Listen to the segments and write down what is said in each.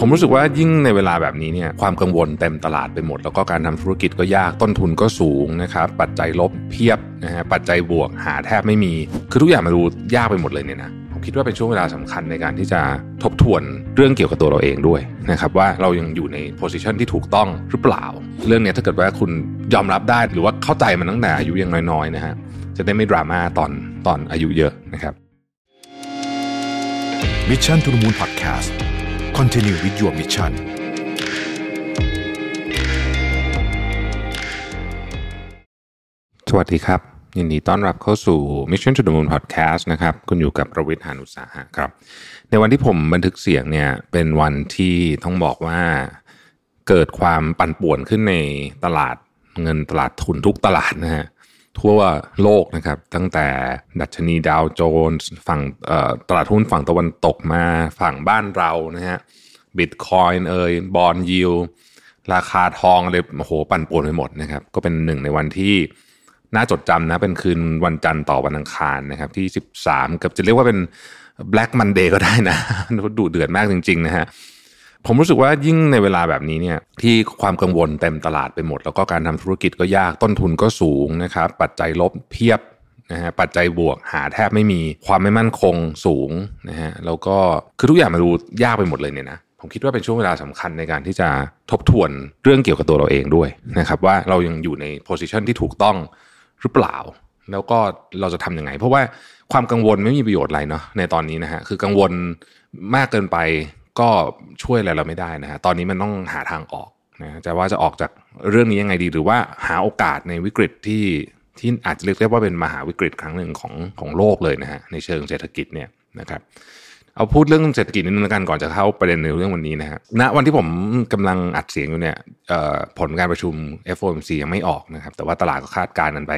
ผมรู้สึกว่ายิ่งในเวลาแบบนี้เนี่ยความกังวลเต็มตลาดไปหมด แล้วก็การทำธุรกิจก็ยากต้นทุนก็สูงนะครับปัจจัยลบเพียบนะฮะปัจจัยบวกหาแทบไม่มี คือทุกอย่างมันดูยากไปหมดเลยเนี่ยนะผมคิดว่าเป็นช่วงเวลาสำคัญในการที่จะทบทวนเรื่องเกี่ยวกับตัวเราเองด้วยนะครับว่าเรายังอยู่ในโพสิชันที่ถูกต้องหรือเปล่า เรื่องนี้ถ้าเกิดว่าคุณยอมรับได้หรือว่าเข้าใจมันตั้งแต่อายุยังน้อยๆนะฮะจะได้ไม่ดราม่าตอนตอนอายุเยอะนะครับ Mission to the Moon Podcast Continue with your mission สวัสดีครับ ยินดีต้อนรับเข้าสู่ Mission to the Moon Podcast นะครับ คุณอยู่กับประวิทย์หานุสาหะครับ ในวันที่ผมบันทึกเสียงเนี่ยเป็นวันที่ต้องบอกว่าเกิดความปั่นป่วนขึ้นในตลาดเงินตลาดทุนทุกตลาดนะฮะ ทั่วโลกนะครับ ตั้งแต่ดัชนีดาวโจนส์ฝั่งตลาดหุ้นฝั่งตะวันตกมาฝั่งบ้านเรานะฮะบิตคอยน์เอยบอลยิวราคาทองเลยโอ้โหปั่นป่วนไปหมดนะครับ ก็เป็นหนึ่งในวันที่น่าจดจำนะ เป็นคืนวันจันทร์ต่อวันอังคารนะครับ ที่ 13 กับจะเรียกว่าเป็น Black Monday ก็ได้นะดูเดือดมากจริง ๆ นะฮะ ผมรู้สึกว่ายิ่งในเวลาแบบนี้เนี่ยที่ความกังวลเต็มตลาดไปหมด แล้วก็การทำธุรกิจก็ยากต้นทุนก็สูงนะครับปัจจัยลบเพียบนะฮะปัจจัยบวกหาแทบไม่มีความไม่มั่นคงสูงนะฮะแล้วก็คือทุกอย่างมันดูยากไปหมดเลยเนี่ยนะผมคิดว่าเป็นช่วงเวลาสำคัญในการที่จะทบทวนเรื่องเกี่ยวกับตัวเราเองด้วยนะครับว่าเรายังอยู่ในโพสิชันที่ถูกต้องหรือเปล่า แล้วก็เราจะทํำยังไง เพราะว่าความกังวลไม่มีประโยชน์อะไรเนาะในตอนนี้นะฮะคือกังวลมากเกินไป ก็ช่วยอะไรเราไม่ได้นะฮะตอนนี้มันต้องหาทางออกนะจะว่าจะออกจากเรื่องนี้ยังไงดี หรือว่าหาโอกาสในวิกฤตที่ที่อาจจะเรียกได้ว่าเป็นมหาวิกฤตครั้งหนึ่งของของโลกเลยนะฮะในเชิงเศรษฐกิจเนี่ยนะครับเอาพูดเรื่องเศรษฐกิจนิดนึงกันก่อนจะเข้าประเด็นในเรื่องวันนี้นะฮะณวันที่ผมกำลังอัดเสียงอยู่เนี่ยผลการประชุม FOMC ยังไม่ออกนะครับ แต่ว่าตลาดก็คาดการณ์กันไป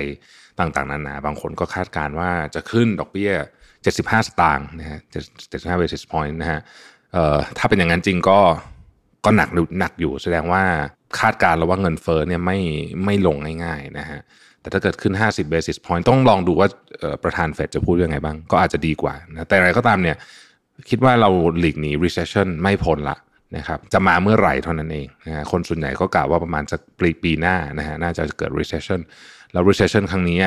ต่างๆนานาบางคนก็คาดการณ์ว่าจะขึ้นดอกเบี้ย 75 สตางค์นะฮะ75 basis point นะฮะ ถ้าเป็นอย่างนั้นจริงก็ก็หนักหนักอยู่แสดงว่าคาดการณ์แล้วว่าเงินเฟ้อเนี่ยไม่ไม่ลงง่ายๆนะฮะแต่ถ้าเกิดขึ้น 50 basis point ต้องลองดูว่าประธานเฟดจะพูดยังไงบ้าง ก็อาจจะดีกว่านะแต่อะไรก็ตามเนี่ยคิดว่าเราหลีกหนี recession ไม่พ้นละนะครับจะมาเมื่อไหร่เท่านั้นเองนะฮะคนส่วนใหญ่ก็กล่าวว่าประมาณสักปีปีหน้านะฮะน่าจะเกิด recession แล้ว recession ครั้งนี้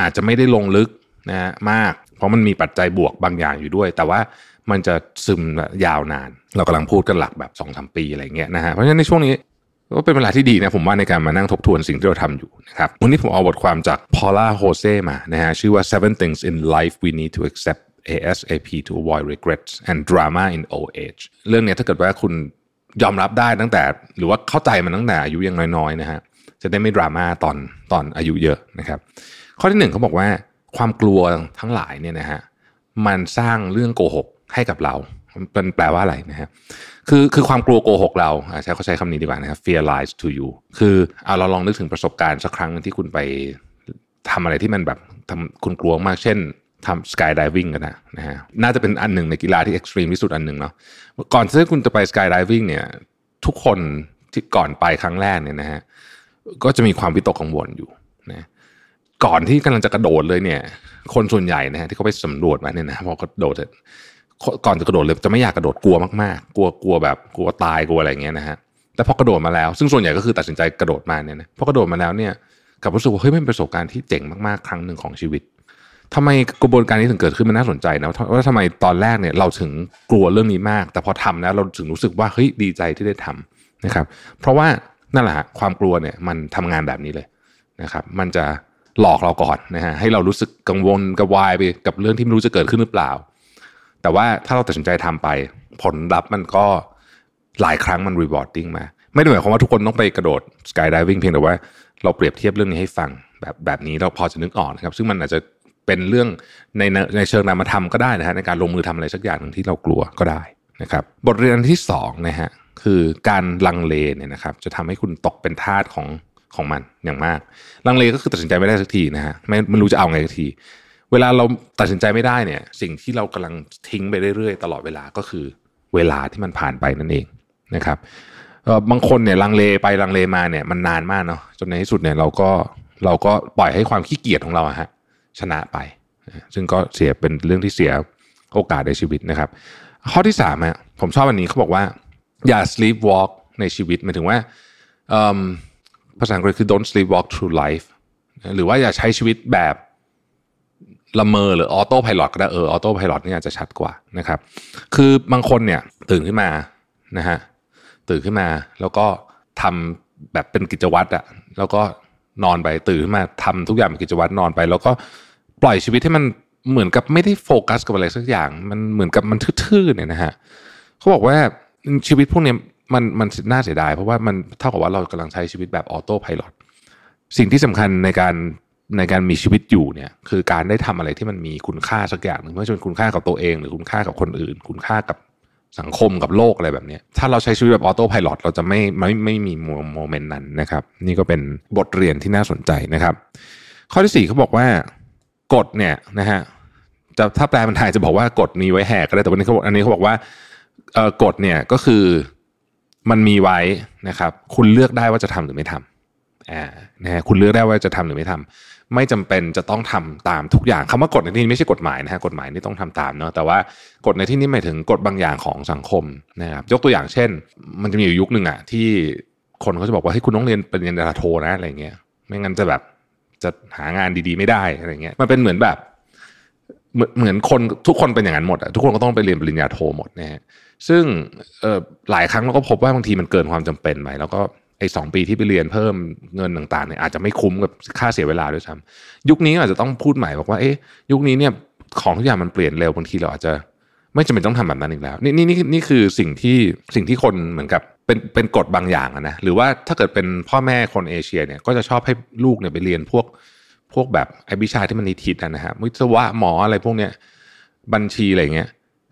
อาจจะไม่ได้ลงลึกนะฮะมาก เพราะมันมีปัจจัยบวกบางอย่างอยู่ด้วย แต่ว่า มันจะซึมยาวนาน เรากำลังพูดกันหลักแบบสองสามปีอะไรเงี้ยนะฮะเพราะฉะนั้นในช่วงนี้ก็เป็นเวลาที่ดีนะผมว่าในการมานั่งทบทวนสิ่งที่เราทำอยู่นะครับวันนี้ผมเอาบทความจากพอล่าโฮเซมานะฮะชื่อว่า seven things in life we need to accept ASAP to avoid regrets and drama in old age เรื่องนี้ถ้าเกิดว่าคุณยอมรับได้ตั้งแต่ หรือว่าเข้าใจมันตั้งแต่อายุยังน้อยๆนะฮะจะได้ไม่ดราม่าตอนตอนอายุเยอะนะครับ ข้อที่หนึ่งเขาบอกว่าความกลัวทั้งหลายเนี่ยนะฮะมันสร้างเรื่องโกหก ให้กับเราเป็นแปลว่าอะไรนะฮะคือคือความกลัวโกหกเราใช้เขาใช้คำนี้ดีกว่านะครับ fear lies to you คือเอาเราลองนึกถึงประสบการณ์สักครั้งที่คุณไปทำอะไรที่มันแบบทำคุณกลัวมากเช่นทำสกายดิวิ่งกันนะนะฮะน่าจะเป็นอันหนึ่งในกีฬาที่เอ็กซ์ตรีมที่สุดอันหนึ่งเนาะก่อนที่คุณจะไปสกายดิวิ่งเนี่ยทุกคนที่ก่อนไปครั้งแรกเนี่ยนะฮะก็จะมีความวิตกกังวลอยู่นะก่อนที่กำลังจะกระโดดเลยเนี่ย คนส่วนใหญ่นะฮะที่เขาไปสำรวจมาเนี่ยนะพอกระโดด ก่อนจะกระโดดเลยจะไม่อยากกระโดดกลัวมากๆ กลัวกลัวแบบกลัวตายกลัวอะไรเงี้ยนะฮะแต่พอกระโดดมาแล้ว ซึ่งส่วนใหญ่ก็คือตัดสินใจกระโดดมาเนี่ยนะพอกระโดดมาแล้วเนี่ยกับรู้สึกว่าเฮ้ยมันเป็นประสบการณ์ที่เจ๋งมากๆ ครั้งหนึ่งของชีวิตทำไมกระบวนการนี้ถึงเกิดขึ้นมันน่าสนใจนะว่าทำไมตอนแรกเนี่ยเราถึงกลัวเรื่องนี้มาก แต่พอทำแล้วเราถึงรู้สึกว่าเฮ้ยดีใจที่ได้ทำนะครับ เพราะว่านั่นแหละความกลัวเนี่ยมันทำงานแบบนี้เลยนะครับ มันจะหลอกเราก่อนนะฮะให้เรารู้สึกกังวลกระวายไปกับเรื่องที่ไม่รู้จะเกิดขึ้นหรือเปล่า แต่ว่าถ้าเราตัดสินใจทำไป ผลลัพธ์มันก็หลายครั้งมัน rewarding มา ไม่ได้หมายความว่าทุกคนต้องไปกระโดด skydiving เพียงแต่ว่าเราเปรียบเทียบเรื่องนี้ให้ฟังแบบแบบนี้เราพอจะนึกออกนะครับ ซึ่งมันอาจจะเป็นเรื่องในในเชิงนามธรรมก็ได้นะฮะในการลงมือทำอะไรสักอย่างหนึ่งที่เรากลัวก็ได้นะครับ บทเรียนที่2นะฮะคือการลังเลเนี่ยนะครับ จะทำให้คุณตกเป็นทาสของของมันอย่างมาก ลังเลก็คือตัดสินใจไม่ได้สักทีนะฮะไม่ไม่รู้จะเอาไงสักที เวลาเราตัดสินใจไม่ได้เนี่ย สิ่งที่เรากำลังทิ้งไปเรื่อยๆ ตลอดเวลาก็คือเวลาที่มันผ่านไปนั่นเองนะครับบางคนเนี่ยลังเลไปลังเลมาเนี่ยมันนานมากเนาะจนในที่สุดเนี่ยเราก็เราก็ปล่อยให้ความขี้เกียจของเราฮะชนะไป ซึ่งก็เสียเป็นเรื่องที่เสียโอกาสในชีวิตนะครับ ข้อที่สามฮะผมชอบอันนี้เขาบอกว่า อย่า sleep walk ในชีวิตหมายถึงว่าภาษาอังกฤษคือ don't sleep walk through life หรือว่าอย่าใช้ชีวิตแบบ ละเมอหรือออโต้พายロก็ได้เออออโต้พายロนี่อาจจะชัดกว่านะครับ คือบางคนเนี่ยตื่นขึ้นมานะฮะตื่นขึ้นมาแล้วก็ทำแบบเป็นกิจวัตรอะแล้วก็นอนไปตื่นขึ้นมาทำทุกอย่างเป็นกิจวัตรนอนไป แล้วก็ปล่อยชีวิตให้มันเหมือนกับไม่ได้โฟกัสกับอะไรสักอย่าง มันเหมือนกับมันทื่อๆเนี่ยนะฮะเขาบอกว่าชีวิตพวกนี้มันมันน่าเสียดายเพราะว่ามันเท่ากับว่าเรากำลังใช้ชีวิตแบบออโต้พายロสิ่งที่สำคัญในการ ในการมีชีวิตอยู่เนี่ยคือการได้ทำอะไรที่มันมีคุณค่าสักอย่างหนึ่งไม่ว่าจะเป็นคุณค่ากับตัวเอง หรือคุณค่ากับคนอื่น คุณค่ากับสังคมกับโลกอะไรแบบนี้ถ้าเราใช้ชีวิตแบบ autopilot เราจะไม่ไม่ไม่มีโมเมนต์นั้นนะครับ นี่ก็เป็นบทเรียนที่น่าสนใจนะครับ ข้อที่สี่เขาบอกว่ากฎเนี่ยนะฮะจะถ้าแปลเป็นไทยจะบอกว่ากฎมีไว้แหกก็ได้แต่วันนี้เขาอันนี้เขาบอกว่าเออกฎเนี่ยก็คือมันมีไว้นะครับ คุณเลือกได้ว่าจะทำหรือไม่ทำ อ่านะฮะคุณเลือกได้ว่าจะทำหรือไม่ทำไม่จำเป็นจะต้องทำตามทุกอย่างคำว่ากฎในที่นี้ไม่ใช่กฎหมายนะฮะกฎหมายนี่ต้องทำตามเนาะแต่ว่ากฎในที่นี้หมายถึงกฎบางอย่างของสังคมนะครับยกตัวอย่างเช่น มันจะมีอยู่ยุคหนึ่งอะที่คนเขาจะบอกว่าให้คุณต้องเรียนปริญญาโทนะอะไรเงี้ยไม่งั้นจะแบบจะหางานดีๆไม่ได้อะไรเงี้ยมันเป็นเหมือนแบบเหมือนคนทุกคนเป็นอย่างนั้นหมดอะทุกคนก็ต้องไปเรียนปริญญาโทหมดนะฮะซึ่งหลายครั้งเราก็พบว่าบางทีมันเกินความจำเป็นไปแล้วก็ ไอ้สองปีที่ไปเรียนเพิ่มเงินต่างๆเนี่ยอาจจะไม่คุ้มกับค่าเสียเวลาด้วยซ้ำยุคนี้อาจจะต้องพูดใหม่บอกว่าเอ๊ะยุคนี้เนี่ยของทุกอย่างมันเปลี่ยนเร็วบางทีเราอาจจะไม่จำเป็นต้องทำแบบนั้นอีกแล้ว นี่นี่นี่นี่คือสิ่งที่สิ่งที่คนเหมือนกับเป็นเป็นกฎบางอย่างนะหรือว่าถ้าเกิดเป็นพ่อแม่คนเอเชียเนี่ยก็จะชอบให้ลูกเนี่ยไปเรียนพวกพวกแบบไอ้วิชาที่มันนิทิศนะฮะวิศวะหมออะไรพวกเนี้ยบัญชีอะไรเงี้ย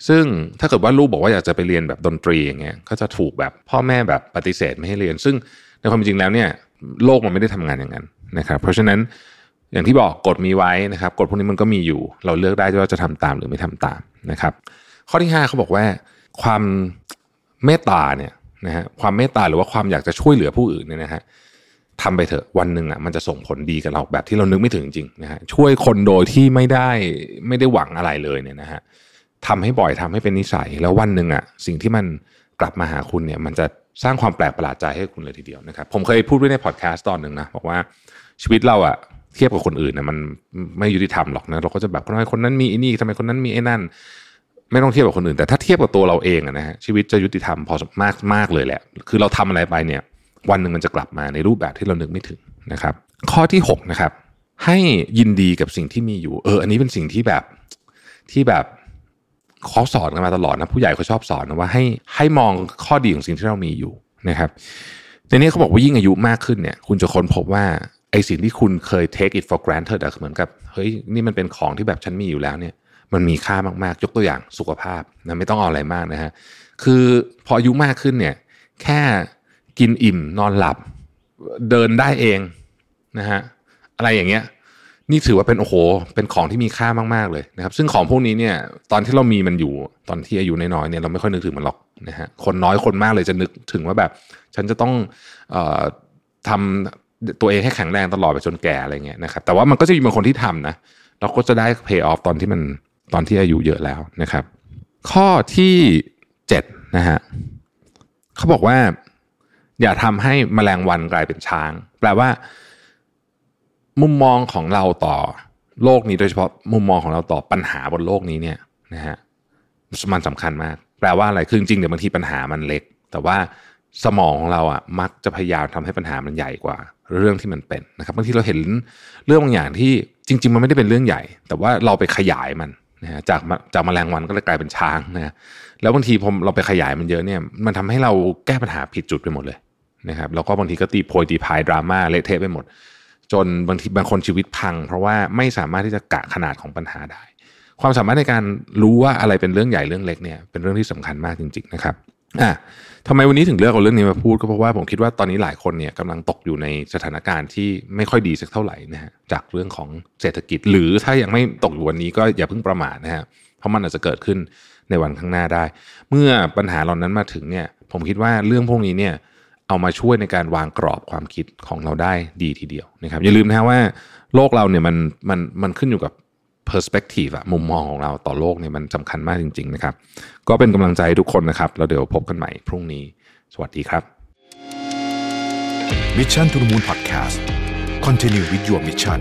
ซึ่งถ้าเกิดว่าลูกบอกว่าอยากจะไปเรียนแบบดนตรีอย่างเงี้ยก็จะถูกแบบพ่อแม่แบบปฏิเสธไม่ให้เรียน ซึ่งในความจริงแล้วเนี่ยโลกมันไม่ได้ทำงานอย่างนั้นนะครับ เพราะฉะนั้นอย่างที่บอกกฎมีไว้นะครับกฎพวกนี้มันก็มีอยู่ เราเลือกได้ว่าจะทำตามหรือไม่ทำตามนะครับ ข้อที่5เขาบอกว่าความเมตตาเนี่ยนะฮะความเมตตาหรือว่าความอยากจะช่วยเหลือผู้อื่นเนี่ยนะฮะทำไปเถอะวันหนึ่งอะมันจะส่งผลดีกับเราแบบที่เรานึกไม่ถึงจริงนะฮะช่วยคนโดยที่ไม่ได้ไม่ได้หวังอะไรเลยเนี่ยนะฮะ ทำให้บ่อยทำให้เป็นนิสัย แล้ววันหนึ่งอะสิ่งที่มันกลับมาหาคุณเนี่ย มันจะสร้างความแปลกประหลาดใจให้คุณเลยทีเดียวนะครับ ผมเคยพูดไว้ในพอดแคสต์ตอนหนึ่งนะบอกว่าชีวิตเราอะเทียบกับคนอื่นนะมันไม่ยุติธรรมหรอกนะเราก็จะแบบทำไมคนนั้นมีไอ้นี่ทำไมคนนั้นมีไอ้นั่น ไม่ต้องเทียบกับคนอื่น แต่ถ้าเทียบกับตัวเราเองนะฮะชีวิตจะยุติธรรมพอมากมากเลยแหละ คือเราทำอะไรไปเนี่ย วันหนึ่งมันจะกลับมาในรูปแบบที่เรานึกไม่ถึงนะครับ ข้อที่6นะครับให้ยินดีกับสิ่งที่มีอยู่ เออ อันนี้เป็นสิ่งที่แบบที่แบบ เขาสอนกันมาตลอดนะผู้ใหญ่เขาชอบสอนนะว่าให้ให้มองข้อดีของสิ่งที่เรามีอยู่นะครับในนี้เขาบอกว่ายิ่งอายุมากขึ้นเนี่ย คุณจะค้นพบว่าไอ้สิ่งที่คุณเคย take it for granted เหมือนกับเฮ้ยนี่มันเป็นของที่แบบฉันมีอยู่แล้วเนี่ย มันมีค่ามากๆ ยกตัวอย่างสุขภาพนะไม่ต้องเอาอะไรมากนะฮะคือพออายุมากขึ้นเนี่ยแค่กินอิ่มนอนหลับเดินได้เองนะฮะอะไรอย่างเงี้ย นี่ถือว่าเป็นโอ้โห เป็นของที่มีค่ามากๆเลยนะครับ ซึ่งของพวกนี้เนี่ย ตอนที่เรามีมันอยู่ ตอนที่อายุน้อยๆเนี่ยเราไม่ค่อยนึกถึงมันหรอกนะฮะ คนน้อยคนมากเลยจะนึกถึงว่าแบบ ฉันจะต้องออทำตัวเองให้แข็งแรงตลอดไปจนแก่อะไรเงี้ยนะครับ แต่ว่ามันก็จะมีบางคนที่ทำนะ เราก็จะได้ pay off ตอนที่มันตอนที่อายุเยอะแล้วนะครับ ข้อที่เจ็ดนะฮะเขาบอกว่า อย่าทำให้แมลงวันกลายเป็นช้าง แปลว่า มุมมองของเราต่อโลกนี้โดยเฉพาะมุมมองของเราต่อปัญหาบนโลกนี้เนี่ยนะฮะมันสำคัญมาก แปลว่าอะไรคือจริงๆเดี๋ยวบางทีปัญหามันเล็ก แต่ว่าสมองของเราอะมักจะพยายามทำให้ปัญหามันใหญ่กว่า เรื่องที่มันเป็นนะครับบางทีเราเห็นเรื่องบางอย่างที่จริง ๆ มันไม่ได้เป็นเรื่องใหญ่ แต่ว่าเราไปขยายมันนะฮะจากจากแมลงวันก็เลยกลายเป็นช้างนะแล้วบางทีพอเราไปขยายมันเยอะเนี่ย มันทำให้เราแก้ปัญหาผิดจุดไปหมดเลยนะครับแล้วก็บางทีก็ตีโพยตีพายดราม่าเละเทะไปหมด จนบางทีบางคนชีวิตพัง เพราะว่าไม่สามารถที่จะกะขนาดของปัญหาได้ ความสามารถในการรู้ว่าอะไรเป็นเรื่องใหญ่เรื่องเล็กเนี่ยเป็นเรื่องที่สำคัญมากจริง ๆ นะครับอะทำไมวันนี้ถึงเลือกเอาเรื่องนี้มาพูดก็เพราะว่าผมคิดว่าตอนนี้หลายคนเนี่ยกำลังตกอยู่ในสถานการณ์ที่ไม่ค่อยดีสักเท่าไหร่นะฮะจากเรื่องของเศรษฐกิจ หรือถ้ายังไม่ตกอยู่วันนี้ก็อย่าเพิ่งประมาทนะฮะเพราะมันอาจจะเกิดขึ้นในวันข้างหน้าได้ เมื่อปัญหาเหล่านั้นมาถึงเนี่ยผมคิดว่าเรื่องพวกนี้เนี่ย เอามาช่วยในการวางกรอบความคิดของเราได้ดีทีเดียวนะครับ อย่าลืมนะว่าโลกเราเนี่ยมันมันมันขึ้นอยู่กับ perspective อะมุมมองของเราต่อโลกเนี่ยมันสำคัญมากจริง ๆ นะครับ ก็เป็นกำลังใจให้ทุกคนนะครับ แล้วเดี๋ยวพบกันใหม่พรุ่งนี้ สวัสดีครับ Mission to the Moon Podcast Continue with your mission